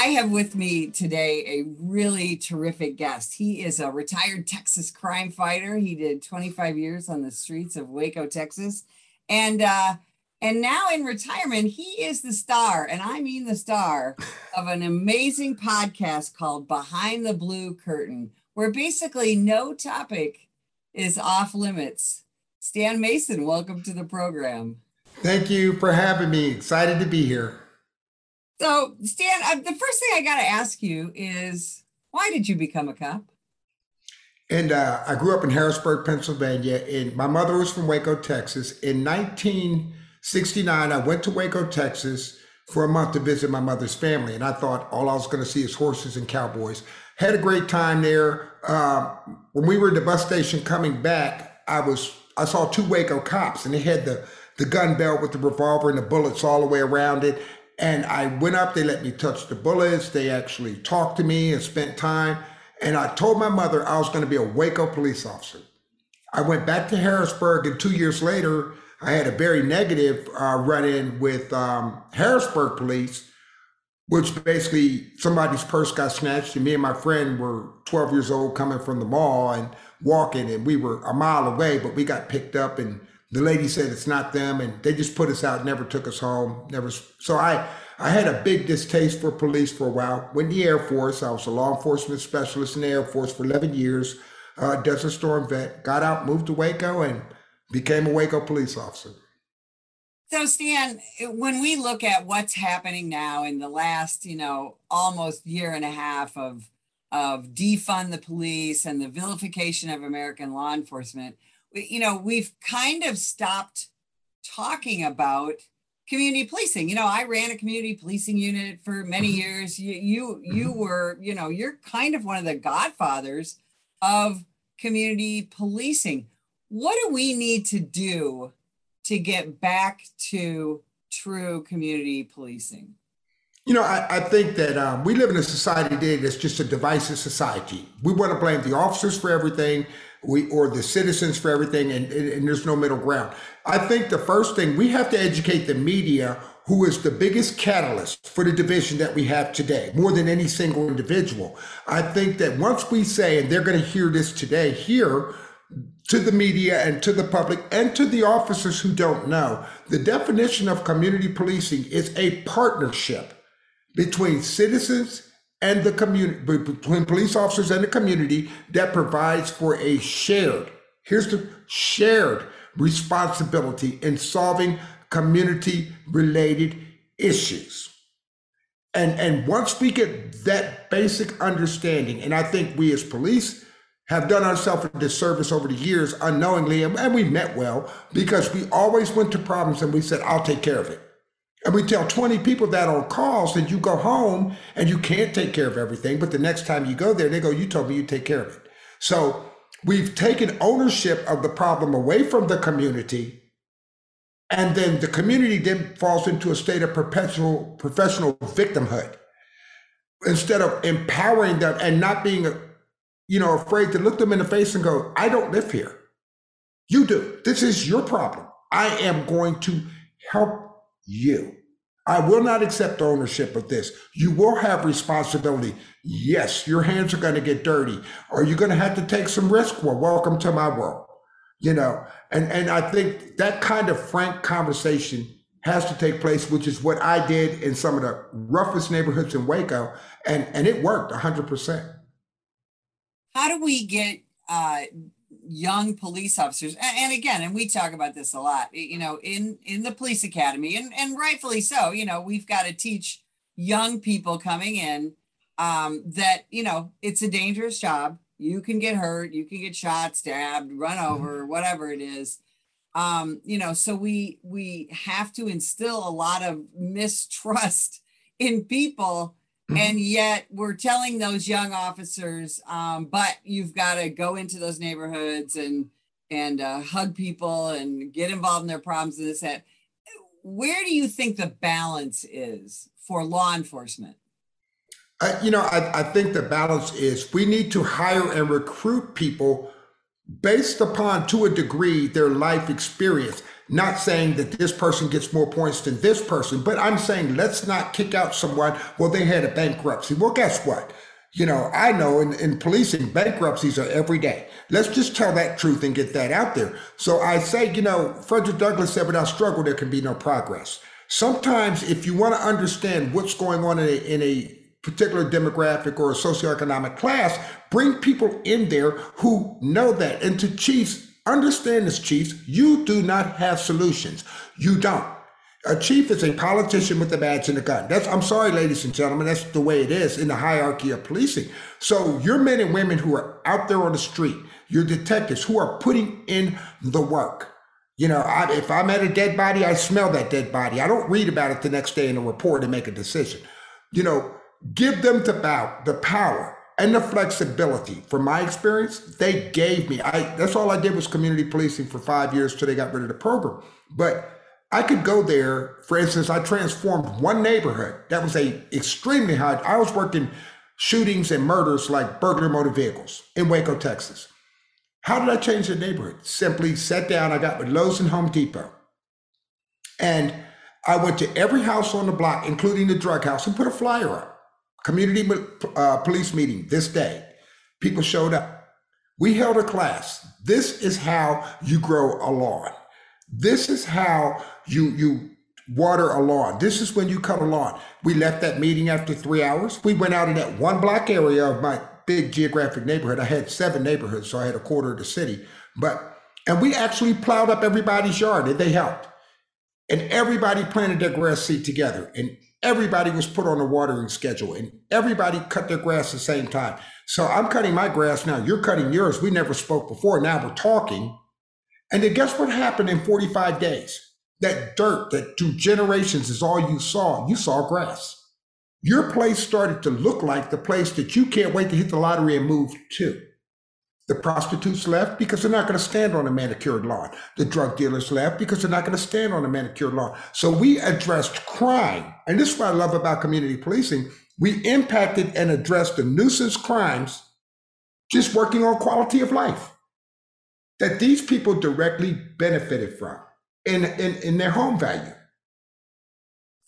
I have with me today a really terrific guest. He is a retired Texas crime fighter. He did 25 years on the streets of Waco, Texas. And uh, and now in retirement, he is the star, and I mean the star of an amazing podcast called Behind the Blue Curtain, where basically no topic is off limits. Stan Mason, welcome to the program. Thank you for having me. Excited to be here. So, Stan, uh, the first thing I got to ask you is why did you become a cop? And uh, I grew up in Harrisburg, Pennsylvania, and my mother was from Waco, Texas. In 1969, I went to Waco, Texas for a month to visit my mother's family, and I thought all I was going to see is horses and cowboys. Had a great time there. Uh, when we were at the bus station coming back, I was I saw two Waco cops, and they had the the gun belt with the revolver and the bullets all the way around it. And I went up, they let me touch the bullets. They actually talked to me and spent time. And I told my mother I was going to be a Waco police officer. I went back to Harrisburg, and two years later, I had a very negative uh, run in with um, Harrisburg police, which basically somebody's purse got snatched, and me and my friend were 12 years old coming from the mall and walking, and we were a mile away, but we got picked up and the lady said it's not them and they just put us out never took us home never so i i had a big distaste for police for a while went the air force i was a law enforcement specialist in the air force for 11 years uh, desert storm vet got out moved to waco and became a waco police officer. So stan when we look at what's happening now in the last you know almost year and a half of of defund the police and the vilification of american law enforcement you know, we've kind of stopped talking about community policing. You know, I ran a community policing unit for many mm-hmm. years. You you you mm-hmm. were, you know, you're kind of one of the godfathers of community policing. What do we need to do to get back to true community policing? You know, I, I think that um, we live in a society today that's just a divisive society. We want to blame the officers for everything we or the citizens for everything and, and there's no middle ground. I think the first thing we have to educate the media who is the biggest catalyst for the division that we have today more than any single individual. I think that once we say and they're going to hear this today here to the media and to the public and to the officers who don't know the definition of community policing is a partnership between citizens and the community between police officers and the community that provides for a shared here's the shared responsibility in solving community related issues. And and once we get that basic understanding and i think we as police have done ourselves a disservice over the years unknowingly and, and we meant well because we always went to problems and we said i'll take care of it and we tell 20 people that on calls, and you go home and you can't take care of everything. But the next time you go there, they go, You told me you'd take care of it. So we've taken ownership of the problem away from the community. And then the community then falls into a state of perpetual professional victimhood instead of empowering them and not being, you know, afraid to look them in the face and go, I don't live here. You do. This is your problem. I am going to help you. I will not accept ownership of this. You will have responsibility. Yes, your hands are going to get dirty. Are you going to have to take some risk? Well, welcome to my world. You know, and, and I think that kind of frank conversation has to take place, which is what I did in some of the roughest neighborhoods in Waco, and, and it worked 100%. How do we get uh, young police officers and, again and we talk about this a lot you know in in the police academy and and rightfully so you know we've got to teach young people coming in um, that you know it's a dangerous job you can get hurt you can get shot stabbed run mm-hmm. over whatever it is um, you know so we we have to instill a lot of mistrust in people and yet we're telling those young officers um, but you've got to go into those neighborhoods and and uh, hug people and get involved in their problems and this that. Where do you think the balance is for law enforcement? Uh, you know I, I think the balance is we need to hire and recruit people based upon to a degree their life experience Not saying that this person gets more points than this person, but I'm saying let's not kick out someone. Well, they had a bankruptcy. Well, guess what? You know, I know in, in policing, bankruptcies are every day. Let's just tell that truth and get that out there. So I say, you know, Frederick Douglass said, without struggle, there can be no progress. Sometimes, if you want to understand what's going on in a, in a particular demographic or a socioeconomic class, bring people in there who know that. And to chiefs, understand this, chiefs, you do not have solutions. You don't. A chief is a politician with a badge and a gun. That's I'm sorry, ladies and gentlemen, that's the way it is in the hierarchy of policing. So your men and women who are out there on the street, your detectives who are putting in the work. You know, I, if I'm at a dead body, I smell that dead body. I don't read about it the next day in a report and make a decision. You know, give them the the power and the flexibility. From my experience, they gave me. I that's all I did was community policing for five years till they got rid of the program. But I could go there. For instance, I transformed one neighborhood that was a extremely high. I was working shootings and murders like burglar motor vehicles in Waco, Texas. How did I change the neighborhood? Simply sat down. I got with Lowe's and Home Depot, and I went to every house on the block, including the drug house, and put a flyer up community uh, police meeting this day. People showed up. We held a class. This is how you grow a lawn. This is how you you water a lawn. This is when you cut a lawn. We left that meeting after three hours. We went out in that one block area of my big geographic neighborhood. I had seven neighborhoods, so I had a quarter of the city. But and we actually plowed up everybody's yard and they helped. And everybody planted their grass seed together. And everybody was put on a watering schedule and everybody cut their grass at the same time. So I'm cutting my grass now. You're cutting yours. We never spoke before. Now we're talking. And then guess what happened in 45 days? That dirt that through generations is all you saw. You saw grass. Your place started to look like the place that you can't wait to hit the lottery and move to. The prostitutes left because they're not going to stand on a manicured lawn. The drug dealers left because they're not going to stand on a manicured lawn. So we addressed crime. And this is what I love about community policing. We impacted and addressed the nuisance crimes just working on quality of life that these people directly benefited from in, in, in their home value.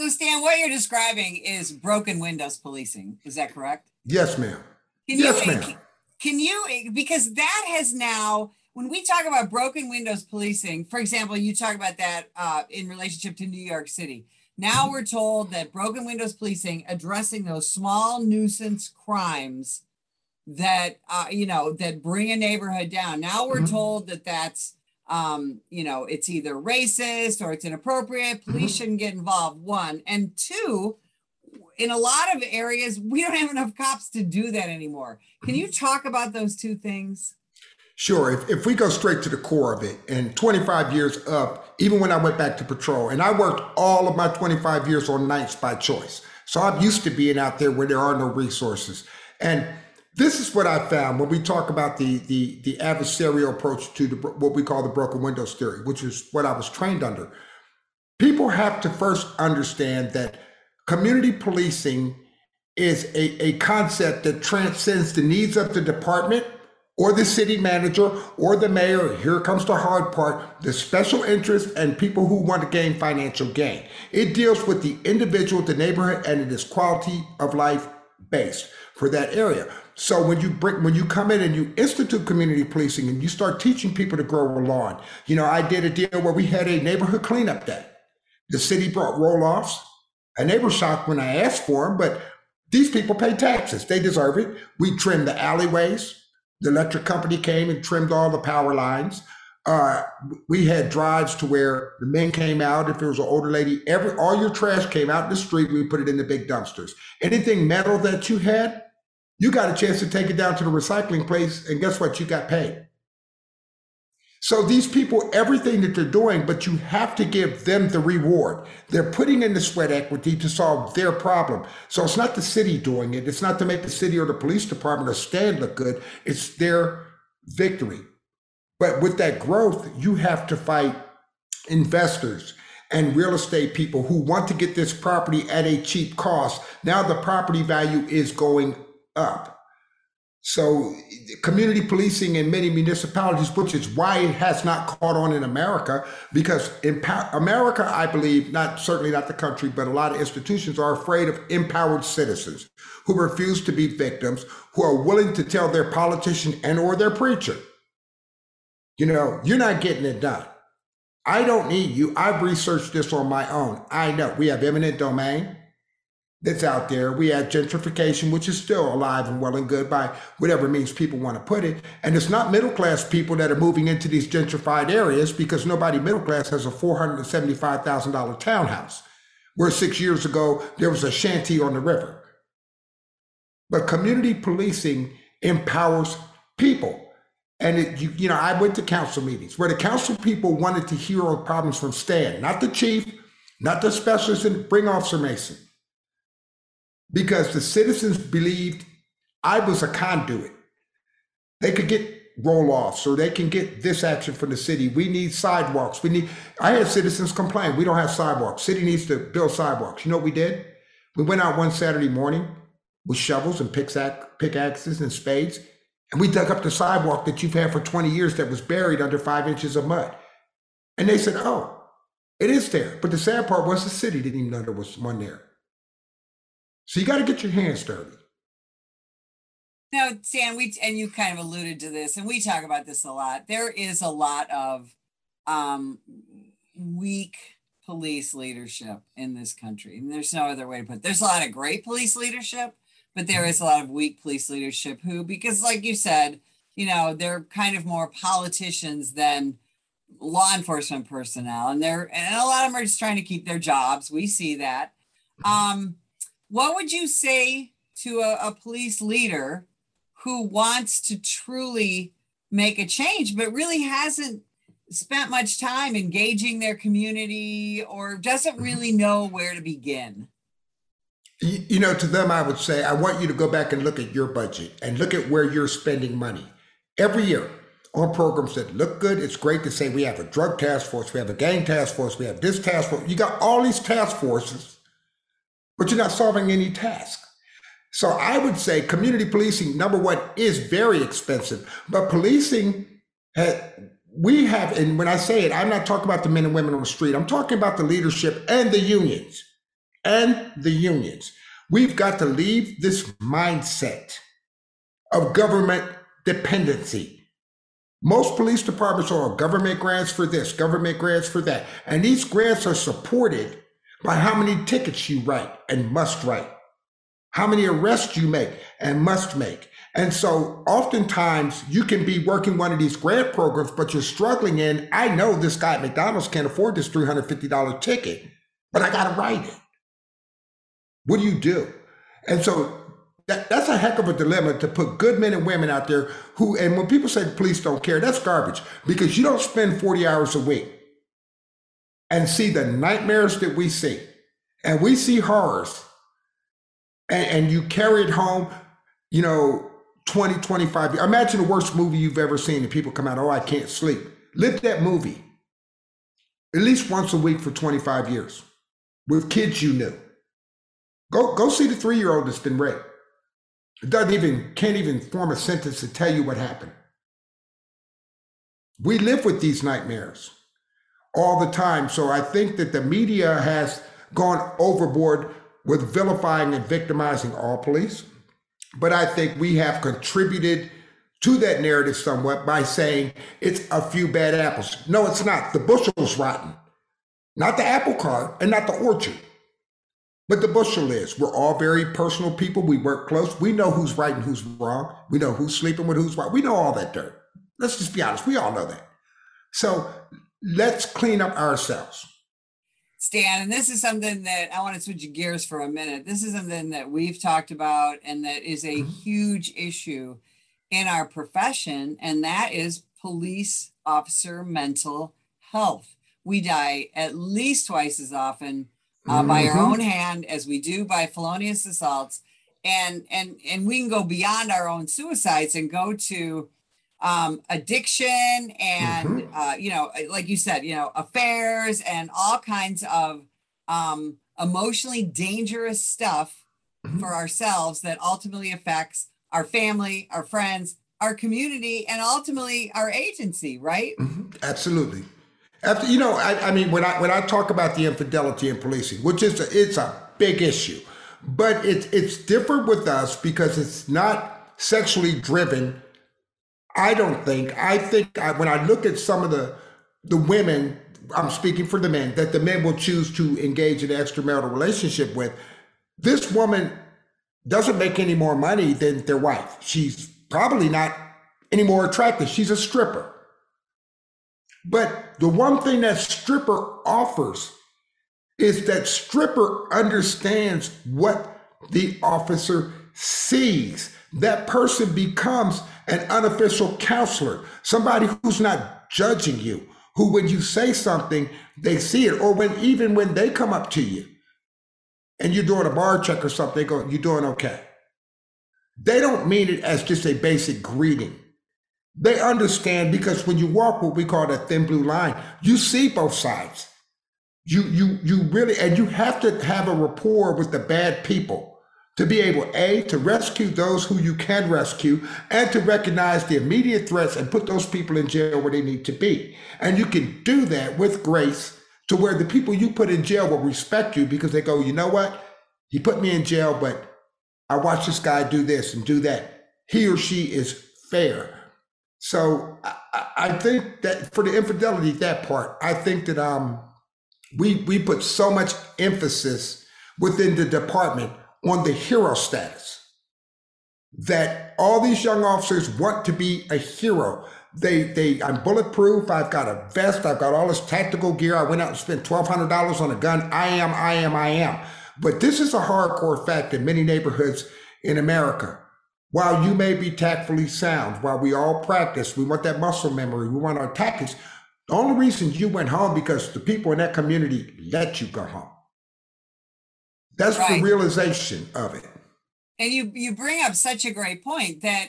So, Stan, what you're describing is broken windows policing. Is that correct? Yes, ma'am. Can yes, you, ma'am. Can you, because that has now, when we talk about broken windows policing, for example, you talk about that uh, in relationship to New York City. Now we're told that broken windows policing, addressing those small nuisance crimes that uh, you know that bring a neighborhood down. Now we're mm-hmm. told that that's um, you know it's either racist or it's inappropriate. Police mm-hmm. shouldn't get involved. One and two, in a lot of areas, we don't have enough cops to do that anymore. Can you talk about those two things? Sure. If, if we go straight to the core of it, and 25 years up, even when I went back to patrol, and I worked all of my 25 years on nights by choice. So I'm used to being out there where there are no resources. And this is what I found when we talk about the the, the adversarial approach to the, what we call the broken windows theory, which is what I was trained under. People have to first understand that community policing is a, a concept that transcends the needs of the department or the city manager or the mayor. Here comes the hard part the special interests and people who want to gain financial gain. It deals with the individual, the neighborhood, and it is quality of life based for that area. So when you bring when you come in and you institute community policing and you start teaching people to grow a lawn, you know, I did a deal where we had a neighborhood cleanup day. The city brought roll-offs and they were shocked when I asked for them, but these people pay taxes. They deserve it. We trimmed the alleyways. The electric company came and trimmed all the power lines. Uh, we had drives to where the men came out. If there was an older lady, every all your trash came out in the street. We put it in the big dumpsters. Anything metal that you had, you got a chance to take it down to the recycling place, and guess what? You got paid. So these people, everything that they're doing, but you have to give them the reward. They're putting in the sweat equity to solve their problem. So it's not the city doing it. It's not to make the city or the police department or stand look good. It's their victory. But with that growth, you have to fight investors and real estate people who want to get this property at a cheap cost. Now the property value is going up. So, community policing in many municipalities, which is why it has not caught on in America, because in America, I believe, not certainly not the country, but a lot of institutions are afraid of empowered citizens who refuse to be victims, who are willing to tell their politician and or their preacher, you know, you're not getting it done. I don't need you. I've researched this on my own. I know we have eminent domain that's out there. We have gentrification, which is still alive and well and good by whatever means people want to put it. And it's not middle class people that are moving into these gentrified areas because nobody middle class has a $475,000 townhouse, where six years ago there was a shanty on the river. But community policing empowers people. And it, you, you know, I went to council meetings where the council people wanted to hear all problems from Stan, not the chief, not the specialist, and bring Officer Mason because the citizens believed I was a conduit. They could get roll offs or they can get this action from the city. We need sidewalks. We need, I had citizens complain, we don't have sidewalks. City needs to build sidewalks. You know what we did? We went out one Saturday morning with shovels and pickaxes and spades, and we dug up the sidewalk that you've had for 20 years that was buried under five inches of mud. And they said, oh, it is there. But the sad part was the city didn't even know there was one there. So you got to get your hands dirty. Now, Stan, we and you kind of alluded to this, and we talk about this a lot. There is a lot of um, weak police leadership in this country, and there's no other way to put. it. There's a lot of great police leadership, but there is a lot of weak police leadership who, because, like you said, you know, they're kind of more politicians than law enforcement personnel, and they're and a lot of them are just trying to keep their jobs. We see that. Um, what would you say to a, a police leader who wants to truly make a change, but really hasn't spent much time engaging their community or doesn't mm-hmm. really know where to begin? You know, to them, I would say, I want you to go back and look at your budget and look at where you're spending money every year on programs that look good. It's great to say we have a drug task force, we have a gang task force, we have this task force. You got all these task forces but you're not solving any task. So I would say community policing, number one, is very expensive, but policing, we have, and when I say it, I'm not talking about the men and women on the street. I'm talking about the leadership and the unions and the unions. We've got to leave this mindset of government dependency. Most police departments are government grants for this, government grants for that. And these grants are supported by how many tickets you write and must write, how many arrests you make and must make. And so oftentimes you can be working one of these grant programs, but you're struggling in, I know this guy at McDonald's can't afford this $350 ticket, but I got to write it. What do you do? And so that, that's a heck of a dilemma to put good men and women out there who, and when people say the police don't care, that's garbage because you don't spend 40 hours a week and see the nightmares that we see, and we see horrors, and, and you carry it home, you know, 20, 25 years. Imagine the worst movie you've ever seen, and people come out, oh, I can't sleep. Live that movie at least once a week for 25 years with kids you knew. Go, go see the three year old that's been raped. Doesn't even, can't even form a sentence to tell you what happened. We live with these nightmares all the time. So I think that the media has gone overboard with vilifying and victimizing all police. But I think we have contributed to that narrative somewhat by saying it's a few bad apples. No, it's not. The bushel's rotten. Not the apple cart and not the orchard. But the bushel is. We're all very personal people. We work close. We know who's right and who's wrong. We know who's sleeping with who's right. We know all that dirt. Let's just be honest. We all know that. So let's clean up ourselves. Stan, and this is something that I want to switch gears for a minute. This is something that we've talked about and that is a mm-hmm. huge issue in our profession, and that is police officer mental health. We die at least twice as often uh, mm-hmm. by our mm-hmm. own hand as we do by felonious assaults. And and and we can go beyond our own suicides and go to um, addiction and mm-hmm. uh, you know like you said you know affairs and all kinds of um, emotionally dangerous stuff mm-hmm. for ourselves that ultimately affects our family, our friends, our community, and ultimately our agency, right? Mm-hmm. Absolutely. After, you know, I, I, mean, when I when I talk about the infidelity in policing, which is a, it's a big issue, but it's it's different with us because it's not sexually driven. I don't think. I think I, when I look at some of the the women, I'm speaking for the men, that the men will choose to engage in an extramarital relationship with. This woman doesn't make any more money than their wife. She's probably not any more attractive. She's a stripper. But the one thing that stripper offers is that stripper understands what the officer sees. That person becomes an unofficial counselor, somebody who's not judging you, who when you say something, they see it, or when even when they come up to you and you're doing a bar check or something, they go, You're doing okay. They don't mean it as just a basic greeting. They understand because when you walk what we call that thin blue line, you see both sides. You you you really and you have to have a rapport with the bad people to be able a to rescue those who you can rescue and to recognize the immediate threats and put those people in jail where they need to be. And you can do that with grace to where the people you put in jail will respect you because they go, you know what? He put me in jail, but I watched this guy do this and do that. He or she is fair. So I, I think that for the infidelity, that part, I think that um we we put so much emphasis within the department on the hero status that all these young officers want to be a hero. They they I'm bulletproof. I've got a vest. I've got all this tactical gear. I went out and spent twelve hundred dollars on a gun. I am. I am. I am. But this is a hardcore fact in many neighborhoods in America. While you may be tactfully sound, while we all practice, we want that muscle memory, we want our tactics. The only reason you went home because the people in that community let you go home. That's right. the realization of it. And you you bring up such a great point that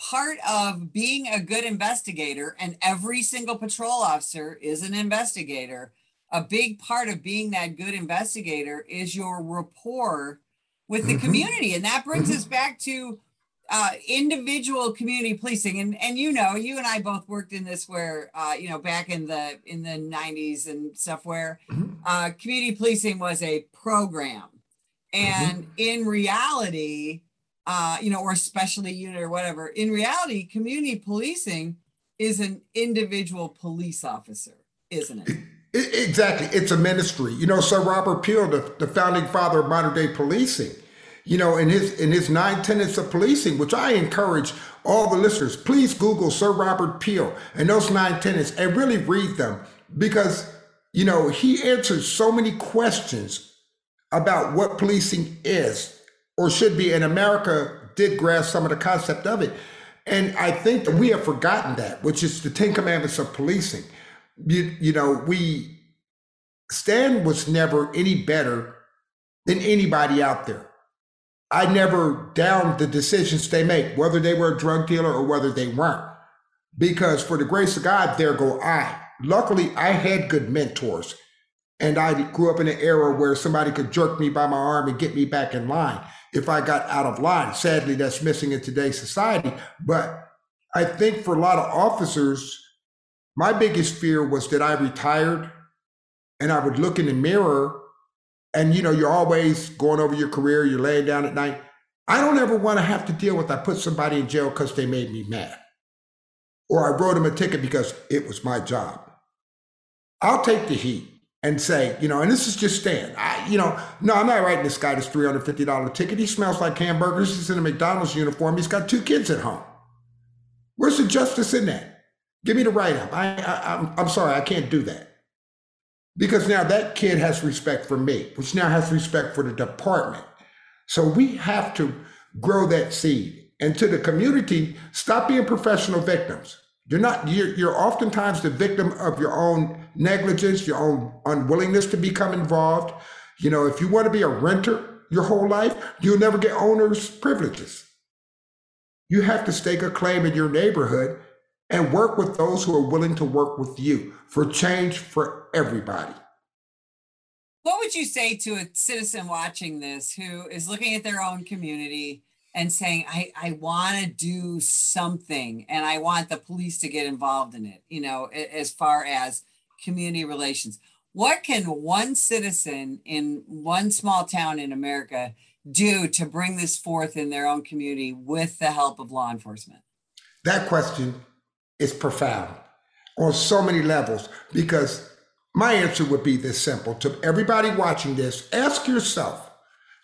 part of being a good investigator, and every single patrol officer is an investigator. A big part of being that good investigator is your rapport with the mm-hmm. community, and that brings mm-hmm. us back to uh, individual community policing and and you know you and I both worked in this where uh, you know back in the in the 90s and stuff where mm-hmm. uh, community policing was a program and mm-hmm. in reality uh, you know or a specialty unit or whatever in reality community policing is an individual police officer isn't it Exactly. It's a ministry. You know, Sir Robert Peel, the, the founding father of modern day policing, you know, in his in his nine tenets of policing, which I encourage all the listeners, please Google Sir Robert Peel and those nine tenets and really read them because you know he answers so many questions about what policing is or should be. And America did grasp some of the concept of it. And I think that we have forgotten that, which is the Ten Commandments of policing. You, you know, we Stan was never any better than anybody out there. I never downed the decisions they make, whether they were a drug dealer or whether they weren't. Because for the grace of God, there go I. Luckily, I had good mentors. And I grew up in an era where somebody could jerk me by my arm and get me back in line if I got out of line. Sadly, that's missing in today's society. But I think for a lot of officers, my biggest fear was that I retired and I would look in the mirror and you know you're always going over your career you're laying down at night i don't ever want to have to deal with i put somebody in jail because they made me mad or i wrote them a ticket because it was my job i'll take the heat and say you know and this is just Stan I, you know no i'm not writing this guy this $350 ticket. He smells like hamburgers. He's in a mcdonald's uniform. He's got two kids at home. Where's the justice in that? Give me the write-up. I, I I'm, I'm sorry i can't do that. Because now that kid has respect for me, which now has respect for the department. So we have to grow that seed. And to the community, stop being professional victims. You're not, you're, you're oftentimes the victim of your own negligence, your own unwillingness to become involved. You know, if you want to be a renter your whole life, you'll never get owner's privileges. You have to stake a claim in your neighborhood and work with those who are willing to work with you for change for everybody. What would you say to a citizen watching this who is looking at their own community and saying, I, I want to do something and I want the police to get involved in it, you know, as far as community relations. What can one citizen in one small town in America do to bring this forth in their own community with the help of law enforcement? That question is profound on so many levels because my answer would be this simple to everybody watching this ask yourself,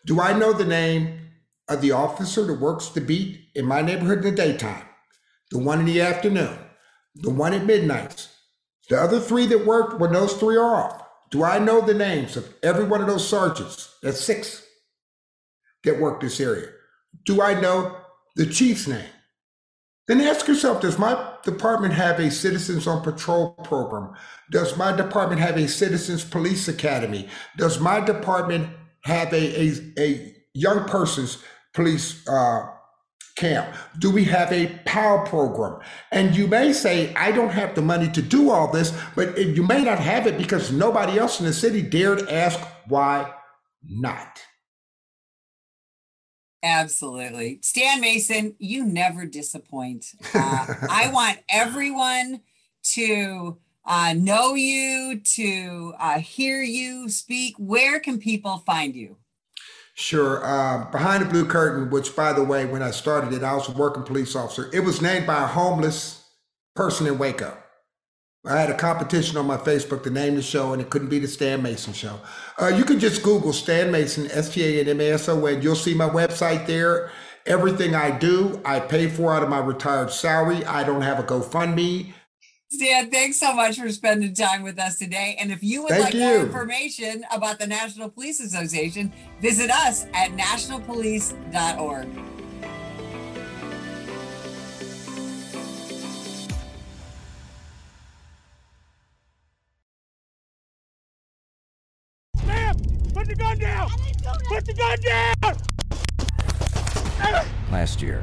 do I know the name of the officer that works the beat in my neighborhood in the daytime, the one in the afternoon, the one at midnight, the other three that worked when those three are off. Do I know the names of every one of those sergeants? That's six that work this area. Do I know the chief's name? Then ask yourself Does my department have a Citizens on Patrol program? Does my department have a Citizens Police Academy? Does my department have a, a, a young person's police uh, camp? Do we have a power program? And you may say, I don't have the money to do all this, but you may not have it because nobody else in the city dared ask why not. Absolutely. Stan Mason, you never disappoint. Uh, I want everyone to uh, know you, to uh, hear you speak. Where can people find you? Sure. Uh, behind the Blue Curtain, which, by the way, when I started it, I was a working police officer. It was named by a homeless person in Waco. I had a competition on my Facebook to name the show, and it couldn't be the Stan Mason Show. Uh, you can just Google Stan Mason, S T A N M A S O N. You'll see my website there. Everything I do, I pay for out of my retired salary. I don't have a GoFundMe. Stan, thanks so much for spending time with us today. And if you would Thank like you. more information about the National Police Association, visit us at nationalpolice.org. Put the gun down! Put the gun down! Last year,